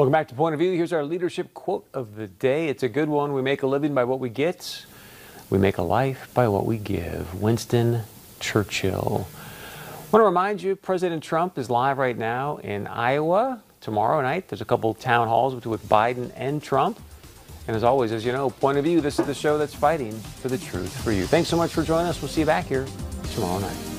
Welcome back to Point of View. Here's our leadership quote of the day. It's a good one. We make a living by what we get. We make a life by what we give. Winston Churchill. I want to remind you, President Trump is live right now in Iowa. Tomorrow night, there's a couple town halls with Biden and Trump. And as always, as you know, Point of View, this is the show that's fighting for the truth for you. Thanks so much for joining us. We'll see you back here tomorrow night.